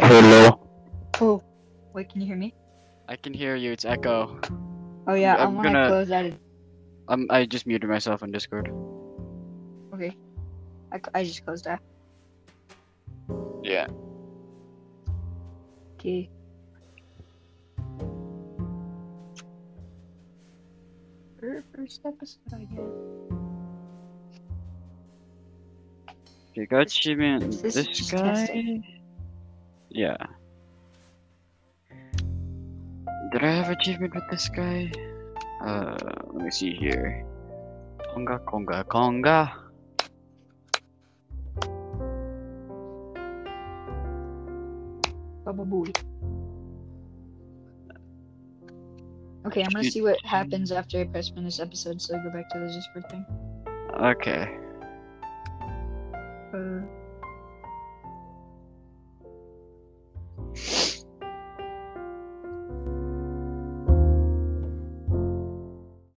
Hello. Oh, wait, can you hear me? I can hear you. It's echo. Oh yeah, I'm I'm gonna gonna- close out. Um, I just muted myself on Discord. Okay, I, I just closed that. Yeah. Okay. Fir- First episode, I guess. You got achievement. Is this This, just guy. testing? Yeah. Did I have achievement with this guy? Uh, let me see here. Conga, conga, conga. Baba Booey. Okay, I'm gonna see what happens after I press finish episode, so I go back to the Discord thing. Okay. Uh,